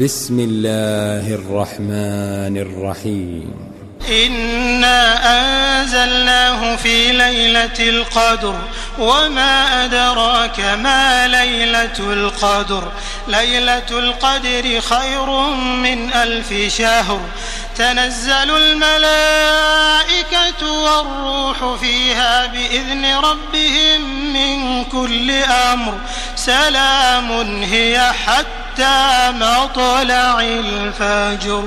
بسم الله الرحمن الرحيم. إنا أنزلناه في ليلة القدر وما أدراك ما ليلة القدر. ليلة القدر خير من ألف شهر. تنزل الملائكة والروح فيها بإذن ربهم من كل أمر. سلام هي حتى مطلع الفجر.